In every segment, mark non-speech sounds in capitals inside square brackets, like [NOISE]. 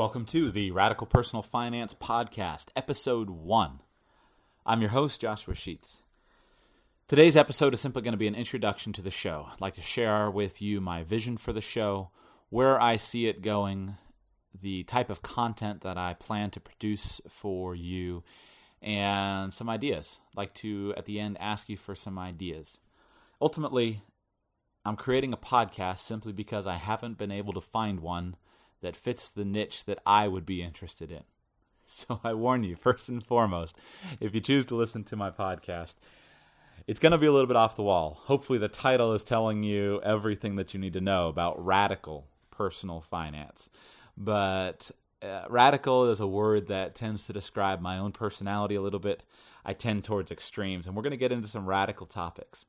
Welcome to the Radical Personal Finance Podcast, Episode 1. I'm your host, Joshua Sheets. Today's episode is simply going to be an introduction to the show. I'd like to share with you my vision for the show, where I see it going, the type of content that I plan to produce for you, and some ideas. I'd like to, at the end, ask you for some ideas. Ultimately, I'm creating a podcast simply because I haven't been able to find one that fits the niche that I would be interested in. [LAUGHS] So I warn you, first and foremost, if you choose to listen to my podcast, it's going to be a little bit off the wall. Hopefully, the title is telling you everything that you need to know about radical personal finance. But uh, radical is a word that tends to describe my own personality a little bit. I tend towards extremes, and we're going to get into some radical topics.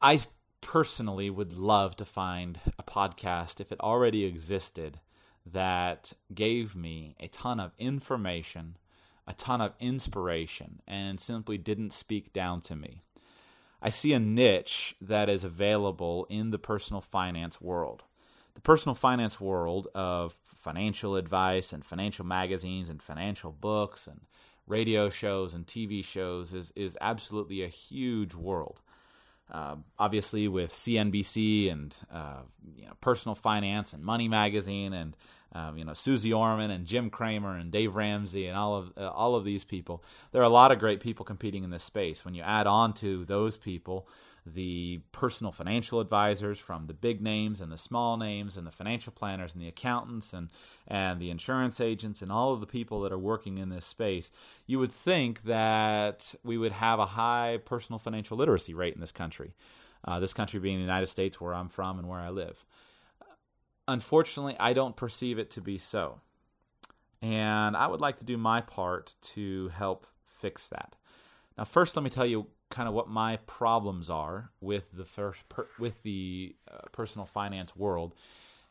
I personally would love to find a podcast, if it already existed, that gave me a ton of information, a ton of inspiration, and simply didn't speak down to me. I see a niche that is available in the personal finance world. The personal finance world of financial advice and financial magazines and financial books and radio shows and TV shows is, is absolutely a huge world. Uh, obviously, with CNBC and uh, you know, Personal Finance and Money Magazine and um, you know Suze Orman and Jim Cramer and Dave Ramsey and all of uh, all of these people, there are a lot of great people competing in this space. When you add on to those people the personal financial advisors from the big names and the small names and the financial planners and the accountants and and the insurance agents and all of the people that are working in this space you would think that we would have a high personal financial literacy rate in this country. Uh, this country being the united states where i'm from and where i live. Unfortunately i don't perceive it to be so. And i would like to do my part to help fix that. Now first let me tell you kind of what my problems are with the first per, with the uh, personal finance world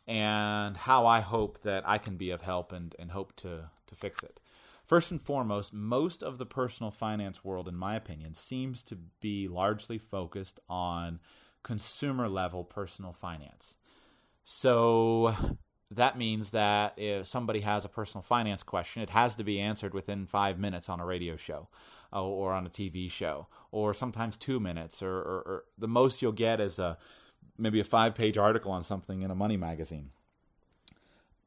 and how I hope that I can be of help and, and hope to, to fix it. First and foremost, most of the personal finance world, in my opinion, seems to be largely focused on consumer level personal finance. So that means that if somebody has a personal finance question, it has to be answered within five minutes on a radio show or on a TV show, or sometimes two minutes, or, or, or the most you'll get is a maybe a five page article on something in a money magazine.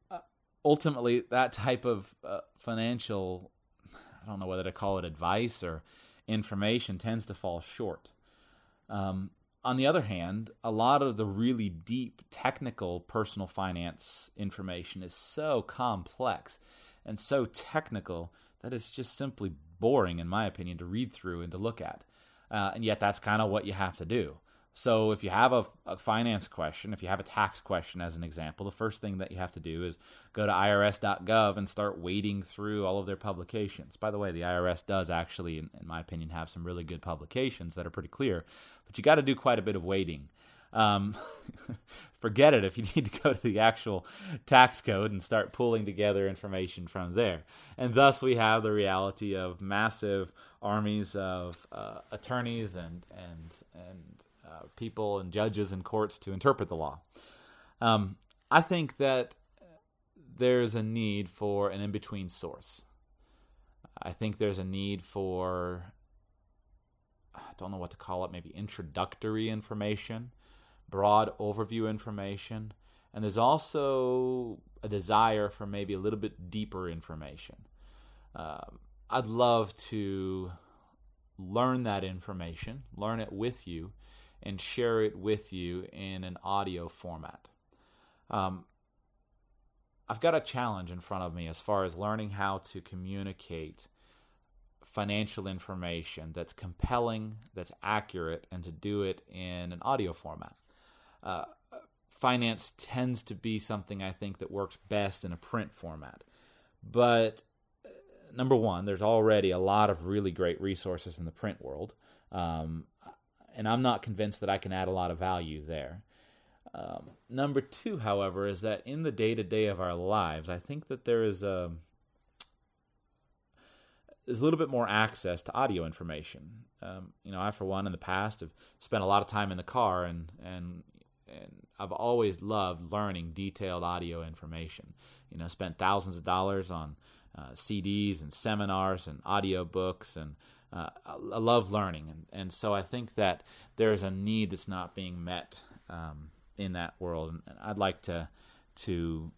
Uh, ultimately, that type of uh, financial, I don't know whether to call it advice or information, tends to fall short. Um, on the other hand, a lot of the really deep technical personal finance information is so complex and so technical that it's just simply boring, in my opinion, to read through and to look at. Uh, and yet, that's kind of what you have to do. So, if you have a, a, finance question, if you have a tax question, as an example, the first thing that you have to do is go to irs.gov and start wading through all of their publications. By the way, the IRS does actually, in, in my opinion, have some really good publications that are pretty clear, but you got to do quite a bit of wading. Um, [LAUGHS] forget it if you [LAUGHS] need to go to the actual tax code and start pulling together information from there. And thus, we have the reality of massive armies of uh, attorneys and and and uh, people and judges and courts to interpret the law. Um, I think that there's a need for an in between source. I think there's a need for I don't know what to call it, maybe introductory information broad overview information, and there's also a desire for maybe a little bit deeper information. Um, I'd love to learn that information, learn it with you, and share it with you in an audio format. Um, I've got a challenge in front of me as far as learning how to communicate financial information that's compelling, that's accurate, and to do it in an audio format finance tends to be something I think that works best in a print format. But uh, number one, there's already a lot of really great resources in the print world, um, and I'm not convinced that I can add a lot of value there. Um, number two, however, is that in the day to day of our lives, I think that there is a there's a little bit more access to audio information. Um, you know, I for one in the past have spent a lot of time in the car and and and I've always loved learning detailed audio information. You know, spent thousands of dollars on uh, CDs and seminars and audio books, and uh, I love learning. And, and so I think that there's a need that's not being met um, in that world, and I'd like to to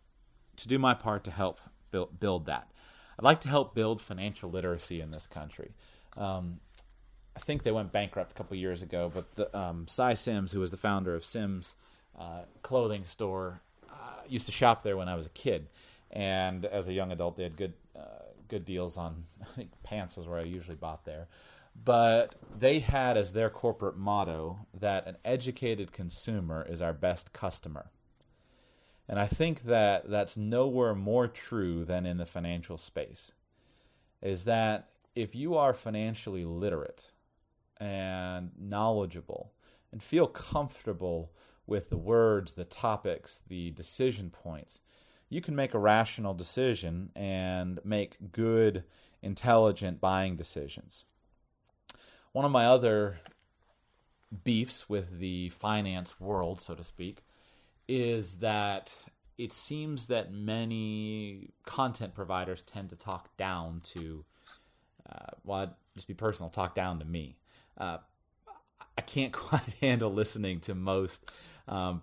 to do my part to help build, build that. I'd like to help build financial literacy in this country. Um, I think they went bankrupt a couple years ago, but the, um, Sy Syms, who was the founder of Syms uh, Clothing Store, uh, used to shop there when I was a kid, and as a young adult, they had good uh, good deals on. [LAUGHS] I think pants was where I usually bought there, but they had as their corporate motto that an educated consumer is our best customer. And I think that that's nowhere more true than in the financial space. Is that if you are financially literate and knowledgeable and feel comfortable with the words, the topics, the decision points, you can make a rational decision and make good, intelligent buying decisions. One of my other beefs with the finance world, so to speak, is that it seems that many content providers tend to talk down to, uh, well, I'd just be personal, talk down to me. Uh, I can't [LAUGHS] quite handle listening to most um,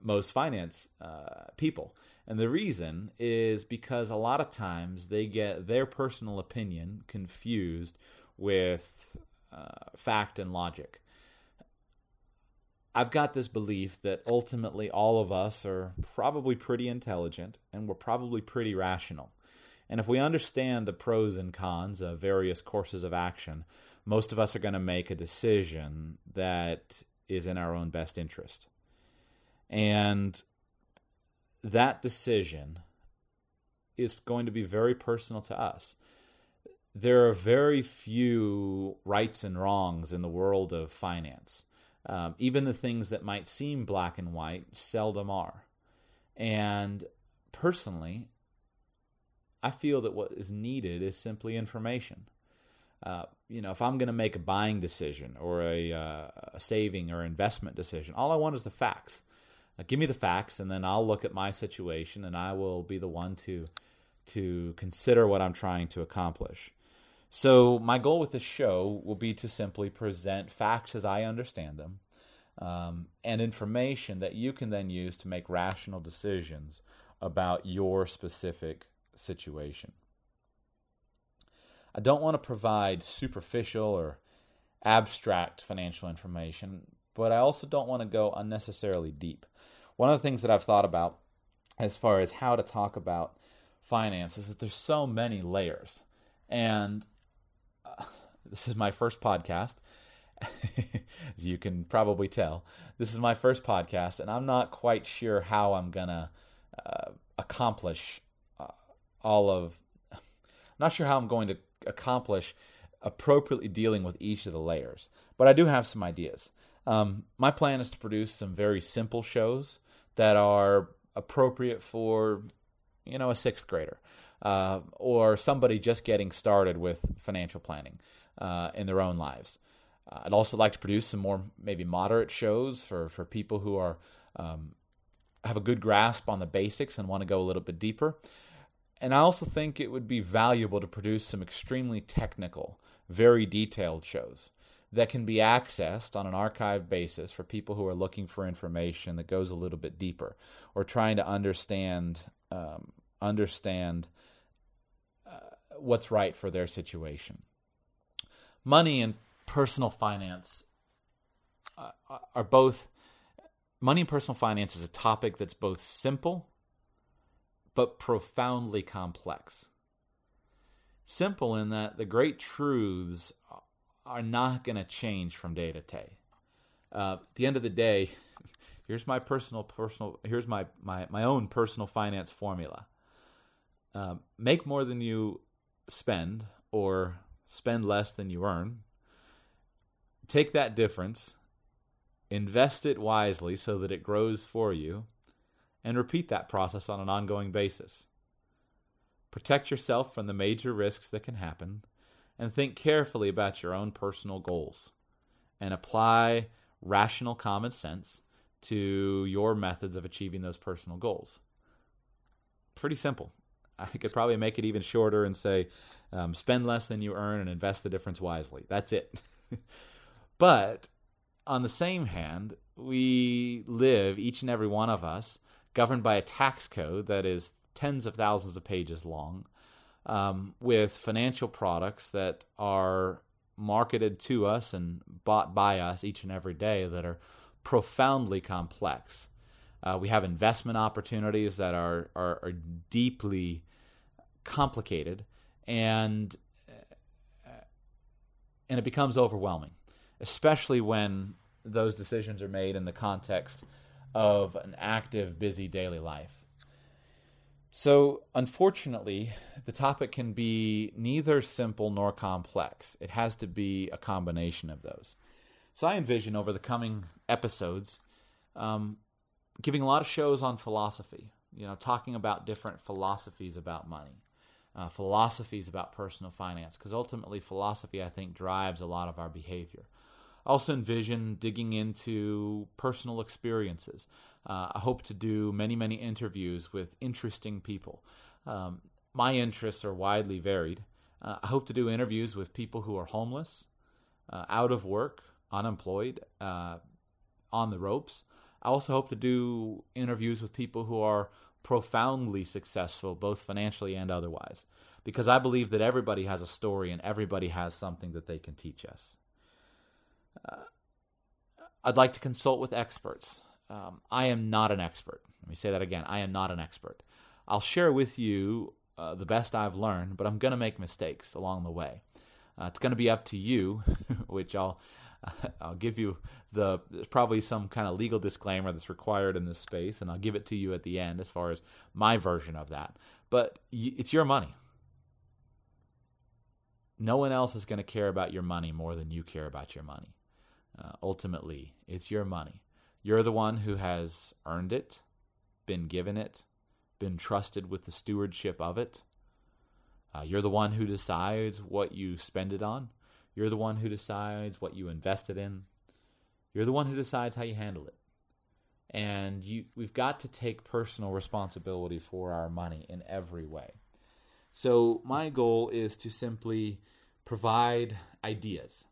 most finance uh, people, and the reason is because a lot of times they get their personal opinion confused with uh, fact and logic. I've got this belief that ultimately all of us are probably pretty intelligent and we're probably pretty rational. And if we understand the pros and cons of various courses of action, most of us are going to make a decision that is in our own best interest. And that decision is going to be very personal to us. There are very few rights and wrongs in the world of finance. Um, even the things that might seem black and white seldom are. And personally, I feel that what is needed is simply information. Uh, you know, if I'm going to make a buying decision or a, uh, a, saving or investment decision, all I want is the facts. Uh, give me the facts, and then I'll look at my situation, and I will be the one to to consider what I'm trying to accomplish. So, my goal with this show will be to simply present facts as I understand them um, and information that you can then use to make rational decisions about your specific situation. I don't want to provide superficial or abstract financial information, but I also don't want to go unnecessarily deep. One of the things that I've thought about as far as how to talk about finance is that there's so many layers. And [LAUGHS] this is my first podcast. [LAUGHS] As you can probably tell, this is my first podcast, and I'm not quite sure how I'm going to uh, accomplish uh, all of. [LAUGHS] Not sure how I'm going to accomplish appropriately dealing with each of the layers, but I do have some ideas. Um, my plan is to produce some very simple shows that are appropriate for, you know, a sixth grader uh, or somebody just getting started with financial planning uh, in their own lives. Uh, I'd also like to produce some more maybe moderate shows for, for people who are um, have a good grasp on the basics and want to go a little bit deeper. And I also think it would be valuable to produce some extremely technical, very detailed shows that can be accessed on an archive basis for people who are looking for information that goes a little bit deeper or trying to understand um, understand uh, what's right for their situation. Money and personal finance uh, are both money and personal finance is a topic that's both simple but profoundly complex. Simple in that the great truths are not going to change from day to day. Uh, at the end of the day, [LAUGHS] here's my personal personal here's my my my own personal finance formula. Uh, make more than you spend, or spend less than you earn. Take that difference, invest it wisely so that it grows for you, and repeat that process on an ongoing basis. Protect yourself from the major risks that can happen and think carefully about your own personal goals and apply rational common sense to your methods of achieving those personal goals. Pretty simple. [LAUGHS] I could probably make it even shorter and say, um, spend less than you earn and invest the difference wisely. That's it. [LAUGHS] but on the same hand, we live, each and every one of us, governed by a tax code that is tens of thousands of pages long, um, with financial products that are marketed to us and bought by us each and every day that are profoundly complex. Uh, we have investment opportunities that are, are, are deeply complicated and and it becomes overwhelming, especially when those decisions are made in the context of an active, busy daily life. So, unfortunately, the topic can be neither simple nor complex. It has to be a combination of those. So, I envision over the coming episodes um, giving a lot of shows on philosophy, you know, talking about different philosophies about money, uh, philosophies about personal finance, because ultimately, philosophy, I think, drives a lot of our behavior also envision digging into personal experiences. Uh, I hope to do many, many interviews with interesting people. Um, my interests are widely varied. Uh, I hope to do interviews with people who are homeless, uh, out of work, unemployed, uh, on the ropes. I also hope to do interviews with people who are profoundly successful, both financially and otherwise, because I believe that everybody has a story and everybody has something that they can teach us. Uh, I'd like to consult with experts. Um, I am not an expert. Let me say that again. I am not an expert. I'll share with you uh, the best I've learned, but I'm going to make mistakes along the way. Uh, it's going to be up to you, [LAUGHS] which I'll [LAUGHS] I'll give you the there's probably some kind of legal disclaimer that's required in this space, and I'll give it to you at the end as far as my version of that. But it's your money. No one else is going to care about your money more than you care about your money. Uh, ultimately, it's your money. You're the one who has earned it, been given it, been trusted with the stewardship of it. Uh, you're the one who decides what you spend it on. You're the one who decides what you invest it in. You're the one who decides how you handle it. And you, we've got to take personal responsibility for our money in every way. So, my goal is to simply provide ideas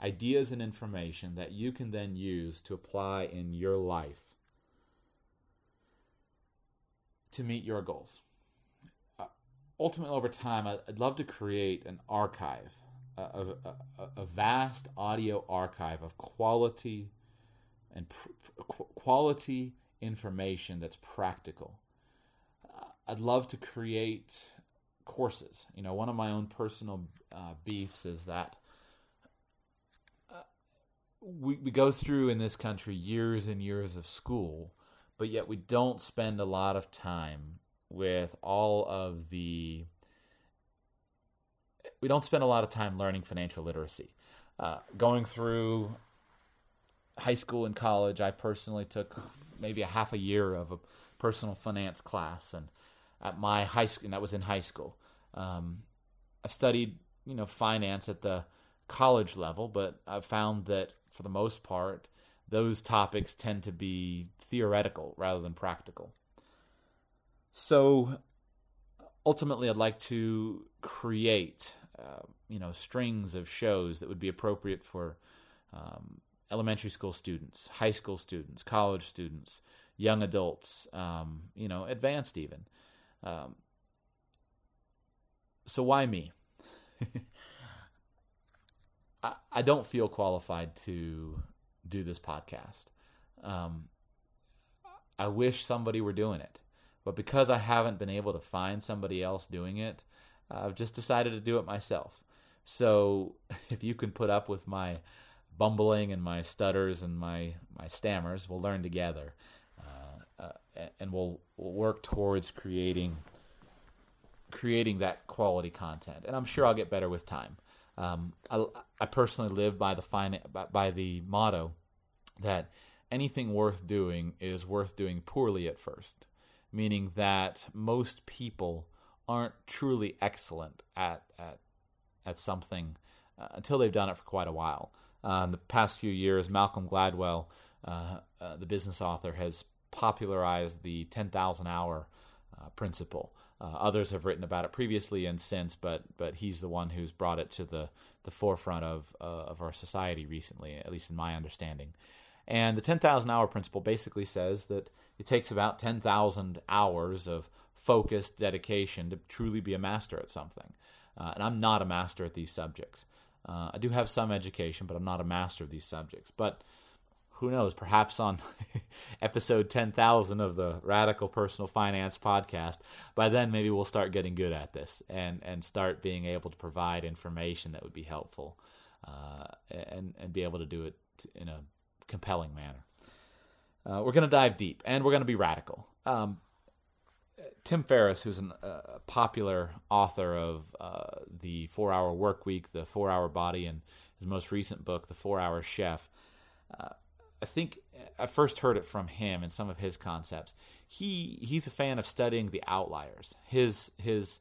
ideas and information that you can then use to apply in your life to meet your goals. Uh, ultimately, over time, I'd love to create an archive, a, a, a, vast audio archive of quality and pr- quality information that's practical. Uh, I'd love to create courses. You know, one of my own personal uh, beefs is that we, we go through in this country years and years of school, but yet we don't spend a lot of time with all of the. We don't spend a lot of time learning financial literacy. Uh, going through high school and college, I personally took maybe a half a year of a personal finance class, and at my high school, and that was in high school. Um, I've studied, you know, finance at the college level, but I've found that for the most part, those topics tend to be theoretical rather than practical. So ultimately, I'd like to create, uh, you know, strings of shows that would be appropriate for um, elementary school students, high school students, college students, young adults, um, you know, advanced even. Um, so why me? [LAUGHS] I, I don't feel qualified to do this podcast. Um, I wish somebody were doing it, but because I haven't been able to find somebody else doing it, I've just decided to do it myself. So [LAUGHS] if you can put up with my bumbling and my stutters and my my stammers, we'll learn together, uh, uh, and we'll we'll work towards creating creating that quality content. And I'm sure I'll get better with time. Um, I, I personally live by the fine, by the motto that anything worth doing is worth doing poorly at first, meaning that most people aren't truly excellent at at at something uh, until they've done it for quite a while. Uh, in the past few years, Malcolm Gladwell uh, uh, the business author, has popularized the 10,000 hour uh, principle. Uh, others have written about it previously and since, but but he's the one who's brought it to the, the forefront of uh, of our society recently, at least in my understanding. And the 10,000 hour principle basically says that it takes about 10,000 hours of focused dedication to truly be a master at something. Uh, and I'm not a master at these subjects. Uh, I do have some education, but I'm not a master of these subjects. But who knows? Perhaps on [LAUGHS] episode 10,000 of the Radical Personal Finance podcast, by then maybe we'll start getting good at this and, and start being able to provide information that would be helpful uh, and, and be able to do it in a compelling manner. Uh, we're going to dive deep and we're going to be radical. Um, Tim Ferriss, who's a uh, popular author of uh, the Four Hour Work Week, the Four Hour Body, and his most recent book, The Four Hour Chef, uh, I think uh, I first heard it from him and some of his concepts. He he's a fan of studying the outliers. His his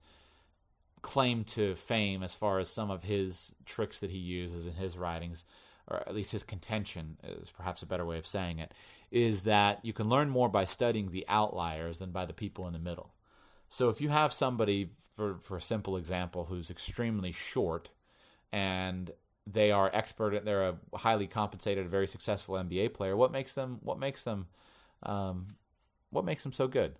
claim to fame, as far as some of his tricks that he uses in his writings, or at least his contention is perhaps a better way of saying it, is that you can learn more by studying the outliers than by the people in the middle. So if you have somebody, for, for a simple example, who's extremely short and they are expert, they're a highly compensated, very successful NBA player, what makes them, what makes them, um, what makes them so good?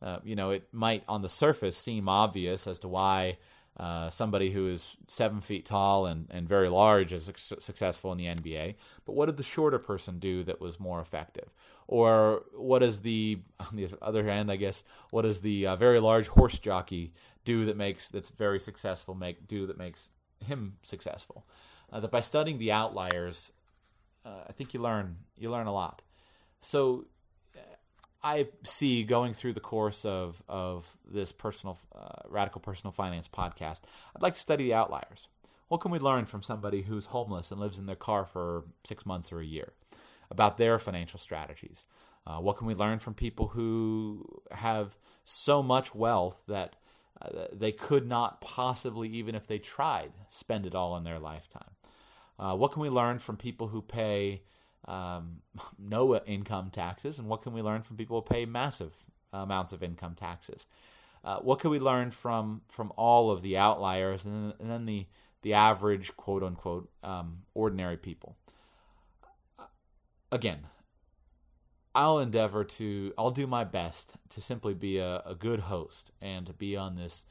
Uh, you know, it might on the surface seem obvious as to why uh, somebody who is seven feet tall and, and very large is su- successful in the NBA. But what did the shorter person do that was more effective? Or what is the, [LAUGHS] on the other hand, I guess, what does the uh, very large horse jockey do that makes that's very successful make do that makes him successful? Uh, that by studying the outliers, uh, I think you learn you learn a lot. So I see going through the course of of this personal uh, radical personal finance podcast, I'd like to study the outliers. What can we learn from somebody who's homeless and lives in their car for six months or a year about their financial strategies? Uh, what can we learn from people who have so much wealth that uh, they could not possibly, even if they tried, spend it all in their lifetime? Uh, what can we learn from people who pay um, [LAUGHS] no income taxes, and what can we learn from people who pay massive amounts of income taxes? Uh, what can we learn from from all of the outliers and then, and then the the average quote unquote um, ordinary people? Again, I'll endeavor to I'll do my best to simply be a, a good host and to be on this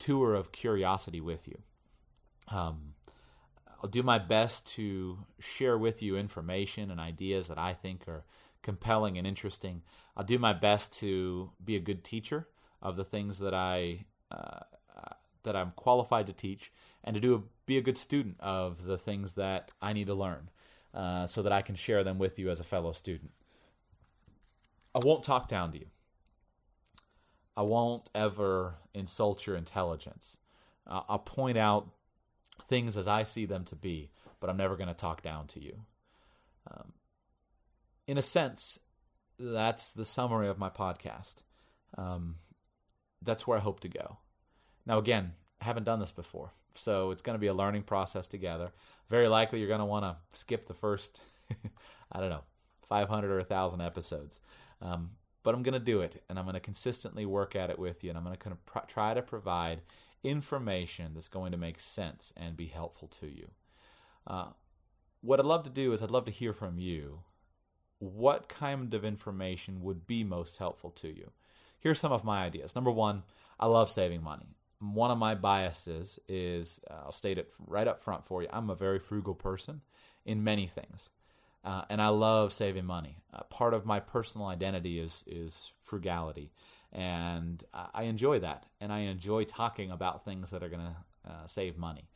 tour of curiosity with you. Um, I'll do my best to share with you information and ideas that I think are compelling and interesting. I'll do my best to be a good teacher of the things that I uh, uh, that I'm qualified to teach, and to do a, be a good student of the things that I need to learn, uh, so that I can share them with you as a fellow student. I won't talk down to you. I won't ever insult your intelligence. I'll point out things as I see them to be, but I'm never going to talk down to you. Um, in a sense, that's the summary of my podcast. Um, that's where I hope to go. Now, again, I haven't done this before, so it's going to be a learning process together. Very likely, you're going to want to skip the first, [LAUGHS] I don't know, 500 or 1,000 episodes. Um, but I'm going to do it, and I'm going to consistently work at it with you, and I'm going to kind of pr- try to provide information that's going to make sense and be helpful to you. Uh, what I'd love to do is I'd love to hear from you. What kind of information would be most helpful to you? Here's some of my ideas. Number one, I love saving money. One of my biases is, uh, I'll state it right up front for you, I'm a very frugal person in many things. Uh, and I love saving money. Uh, part of my personal identity is is frugality, and I enjoy that, and I enjoy talking about things that are going to uh, save money.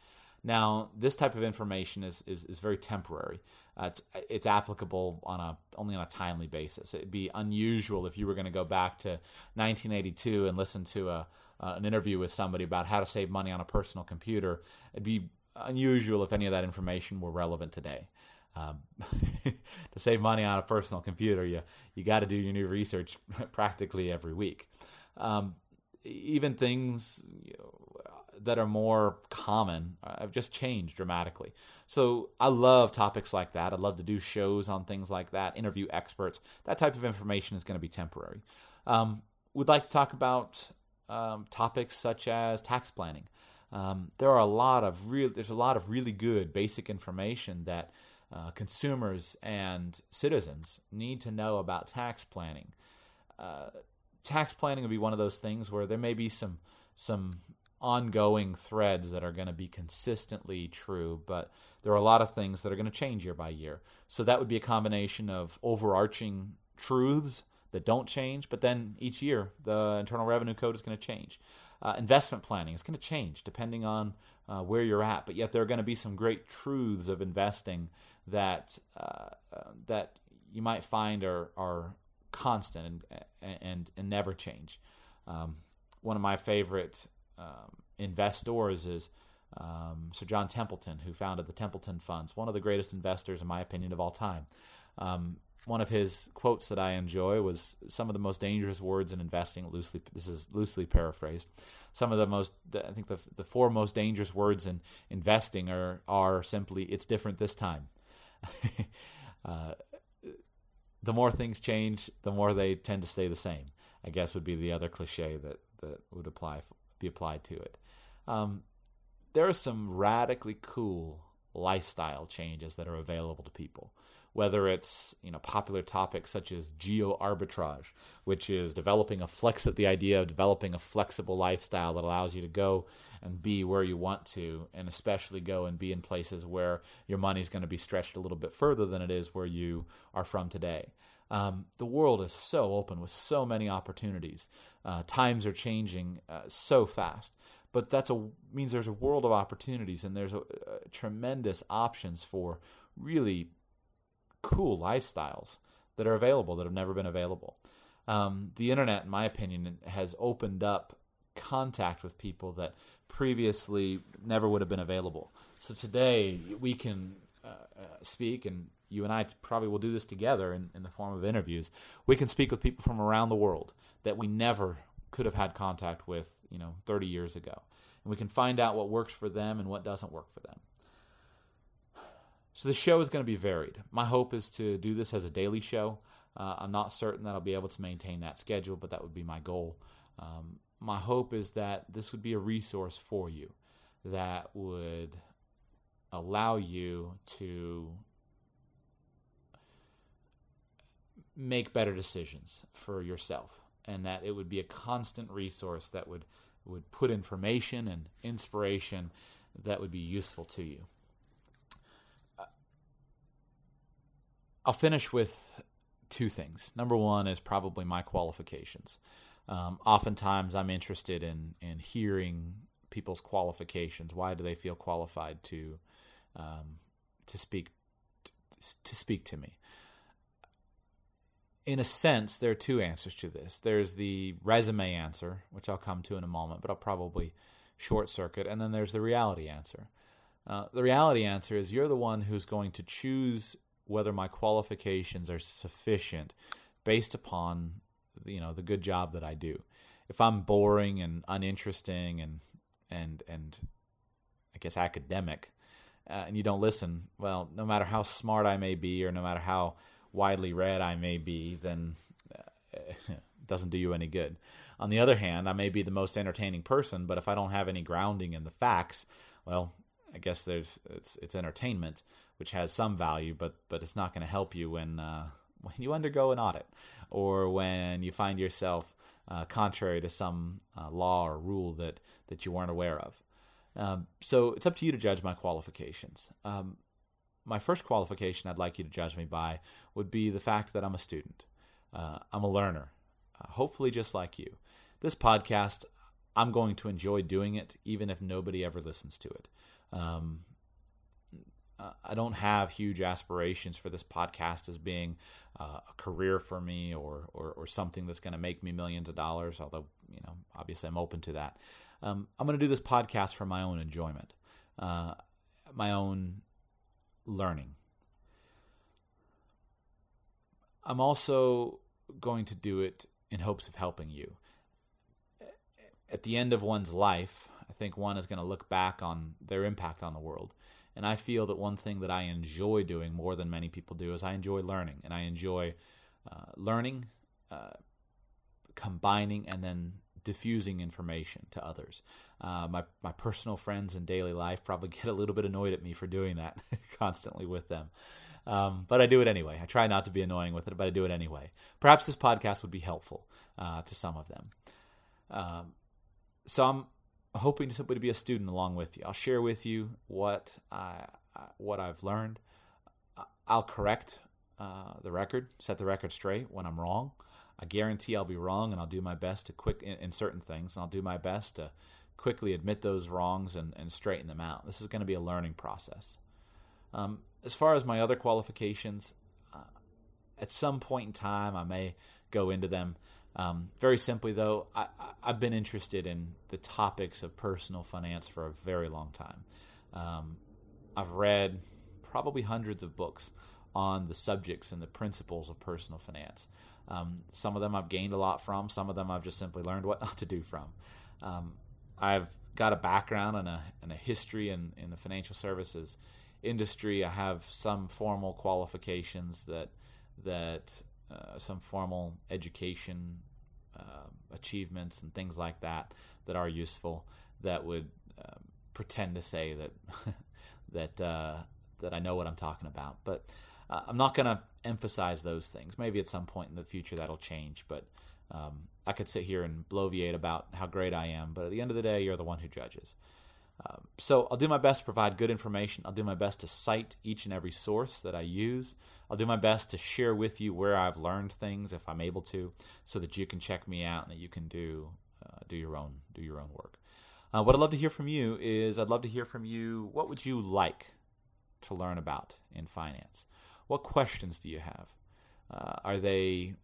Now, this type of information is is, is very temporary. Uh, it's it's applicable on a only on a timely basis. It'd be unusual if you were going to go back to 1982 and listen to a uh, an interview with somebody about how to save money on a personal computer. It'd be unusual if any of that information were relevant today. Um, [LAUGHS] to save money on a personal computer, you you got to do your new research [LAUGHS] practically every week. Um, even things you know, that are more common have just changed dramatically. So I love topics like that. I'd love to do shows on things like that, interview experts. That type of information is going to be temporary. Um, would like to talk about um, topics such as tax planning. Um, there are a lot of real. There's a lot of really good basic information that uh, consumers and citizens need to know about tax planning. Uh, tax planning will be one of those things where there may be some some ongoing threads that are going to be consistently true, but there are a lot of things that are going to change year by year. So that would be a combination of overarching truths that don't change, but then each year the Internal Revenue Code is going to change. Uh, investment planning is going to change depending on uh, where you're at, but yet there are going to be some great truths of investing that uh, uh that you might find are are constant and and, and never change. Um, one of my favorite um, investors is um, Sir John Templeton, who founded the Templeton Funds, one of the greatest investors, in my opinion, of all time. Um, one of his quotes that I enjoy was some of the most dangerous words in investing. Loosely, this is loosely paraphrased. Some of the most, I think, the the four most dangerous words in investing are are simply "it's different this time." [LAUGHS] uh, the more things change, the more they tend to stay the same. I guess would be the other cliche that that would apply be applied to it. Um, there are some radically cool lifestyle changes that are available to people whether it's you know popular topics such as geo arbitrage which is developing a flex the idea of developing a flexible lifestyle that allows you to go and be where you want to and especially go and be in places where your money is going to be stretched a little bit further than it is where you are from today um, the world is so open with so many opportunities. Uh, times are changing uh, so fast, but that's a means there's a world of opportunities and there's a, a tremendous options for really cool lifestyles that are available that have never been available. Um, the internet, in my opinion, has opened up contact with people that previously never would have been available. So today we can uh, uh speak and you and I probably will do this together in, in the form of interviews. We can speak with people from around the world that we never could have had contact with, you know, 30 years ago. And we can find out what works for them and what doesn't work for them. So the show is going to be varied. My hope is to do this as a daily show. Uh, I'm not certain that I'll be able to maintain that schedule, but that would be my goal. Um, my hope is that this would be a resource for you that would allow you to make better decisions for yourself and that it would be a constant resource that would would put information and inspiration that would be useful to you. I'll finish with two things. Number one is probably my qualifications. Um, oftentimes, I'm interested in in hearing people's qualifications. Why do they feel qualified to um, to speak to speak to me? in a sense, there are two answers to this. There's the resume answer, which I'll come to in a moment, but I'll probably short circuit, and then there's the reality answer. Uh, the reality answer is you're the one who's going to choose whether my qualifications are sufficient based upon you know the good job that I do. If I'm boring and uninteresting and and and I guess academic, uh, and you don't listen, well, no matter how smart I may be, or no matter how widely read I may be, then it uh, [LAUGHS] doesn't do you any good. On the other hand, I may be the most entertaining person, but if I don't have any grounding in the facts, well, I guess there's it's it's entertainment, which has some value, but but it's not going to help you when uh, when you undergo an audit or when you find yourself uh, contrary to some uh, law or rule that that you weren't aware of. Um, so it's up to you to judge my qualifications. Um, my first qualification I'd like you to judge me by would be the fact that I'm a student. Uh, I'm a learner, uh, hopefully, just like you. This podcast, I'm going to enjoy doing it, even if nobody ever listens to it. Um, I don't have huge aspirations for this podcast as being uh, a career for me or, or, or something that's going to make me millions of dollars, although, you know, obviously I'm open to that. Um, I'm going to do this podcast for my own enjoyment, uh, my own learning. I'm also going to do it in hopes of helping you. at the end of one's life, I think one is going to look back on their impact on the world. And I feel that one thing that I enjoy doing more than many people do is I enjoy learning, and I enjoy uh, learning, uh, combining, and then diffusing information to others. Uh, my my personal friends in daily life probably [LAUGHS] get a little bit annoyed at me for doing that [LAUGHS] constantly with them, um, but I do it anyway. I try not to be annoying with it, but I do it anyway. Perhaps this podcast would be helpful uh, to some of them. Um, so I'm hoping to simply to be a student along with you. I'll share with you what I what I've learned. I'll correct uh, the record, set the record straight when I'm wrong. I guarantee I'll be wrong, and I'll do my best to quick in, in certain things, and I'll do my best to quickly admit those wrongs and, and straighten them out. This is going to be a learning process. Um, as far as my other qualifications, uh, at some point in time, I may go into them. Um, very simply, though, I, have been interested in the topics of personal finance for a very long time. Um, I've read probably hundreds of books on the subjects and the principles of personal finance. Um, some of them I've gained a lot from, some of them I've just simply learned what [LAUGHS] not to do from. Um, I've got a background and a, and a history in, in the financial services industry. I have some formal qualifications that that uh, some formal education uh, achievements and things like that that are useful that would uh, pretend to say that [LAUGHS] that uh, that I know what I'm talking about. But uh, I'm not going to emphasize those things. Maybe at some point in the future that'll change. But um, I could sit here and bloviate about how great I am. But at the end of the day, you're the one who judges. Um, so I'll do my best to provide good information. I'll do my best to cite each and every source that I use. I'll do my best to share with you where I've learned things, if I'm able to, so that you can check me out and that you can do uh, do your own do your own work. Uh, what I'd love to hear from you is I'd love to hear from you. What would you like to learn about in finance? What questions do you have? Uh, are they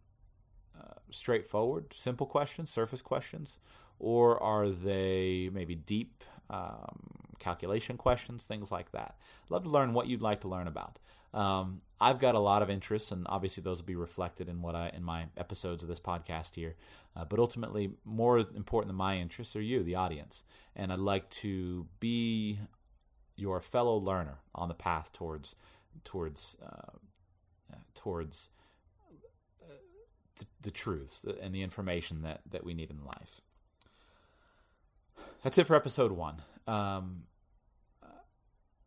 uh, straightforward, simple questions, surface questions, or are they maybe deep um, calculation questions, things like that. I'd love to learn what you'd like to learn about. Um, I've got a lot of interests, and obviously those will be reflected in what I in my episodes of this podcast here. Uh, but ultimately, more important than my interests are you, the audience, and I'd like to be your fellow learner on the path towards towards uh, towards uh, the, the truths and the information that that we need in life that's it for episode one. Um,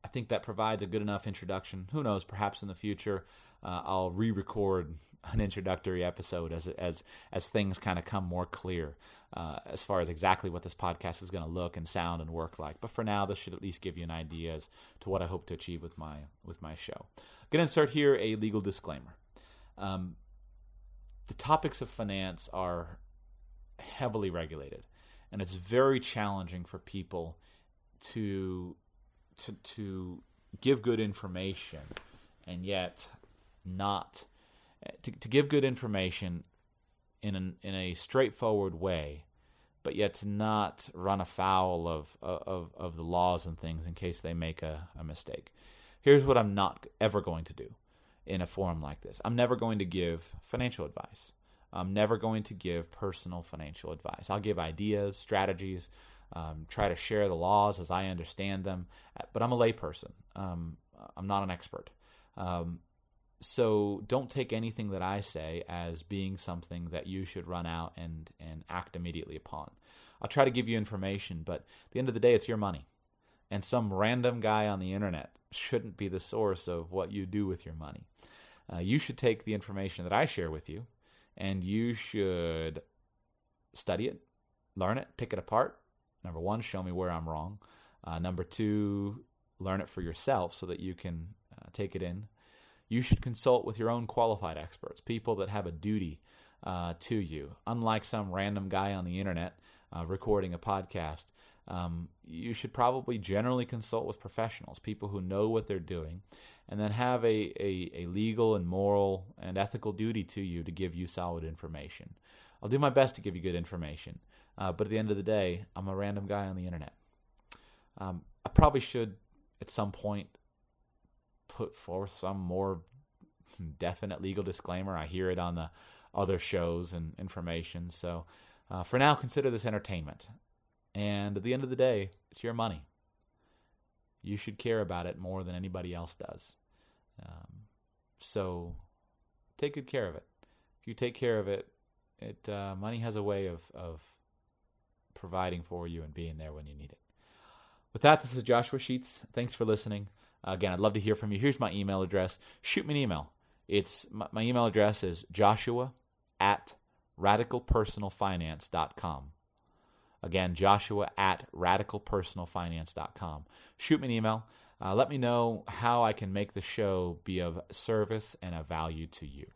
I think that provides a good enough introduction. Who knows? Perhaps in the future, uh, I'll re-record an introductory episode as as as things kind of come more clear uh, as far as exactly what this podcast is going to look and sound and work like. But for now, this should at least give you an idea as to what I hope to achieve with my with my show. I'm going to insert here a legal disclaimer. Um, the topics of finance are heavily regulated and it's very challenging for people to to to give good information and yet not to, to give good information in an, in a straightforward way but yet to not run afoul of, of, of the laws and things in case they make a, a mistake. Here's what I'm not ever going to do in a forum like this I'm never going to give financial advice. I'm never going to give personal financial advice. I'll give ideas, strategies, um, try to share the laws as I understand them, but I'm a layperson. Um, I'm not an expert. Um, so don't take anything that I say as being something that you should run out and, and act immediately upon. I'll try to give you information, but at the end of the day, it's your money. And some random guy on the internet shouldn't be the source of what you do with your money. Uh, you should take the information that I share with you and you should study it, learn it, pick it apart. Number one, show me where I'm wrong. Uh, number two, learn it for yourself so that you can uh, take it in. You should consult with your own qualified experts, people that have a duty uh, to you. Unlike some random guy on the internet uh, recording a podcast, um, you should probably generally consult with professionals, people who know what they're doing, and then have a, a, a, legal and moral and ethical duty to you to give you solid information. I'll do my best to give you good information, uh, but at the end of the day, I'm a random guy on the internet. Um, I probably should, at some point, put forth some more [LAUGHS] definite legal disclaimer. I hear it on the other shows and information. So, uh, for now, consider this entertainment. And at the end of the day, it's your money. You should care about it more than anybody else does. Um, so take good care of it. If you take care of it, it uh, money has a way of, of providing for you and being there when you need it. With that, this is Joshua Sheets. Thanks for listening. Again, I'd love to hear from you. Here's my email address. Shoot me an email. It's my, my email address is joshua at radicalpersonalfinance.com. Again, joshua at radicalpersonalfinance.com. Shoot me an email. Uh, let me know how I can make the show be of service and of value to you.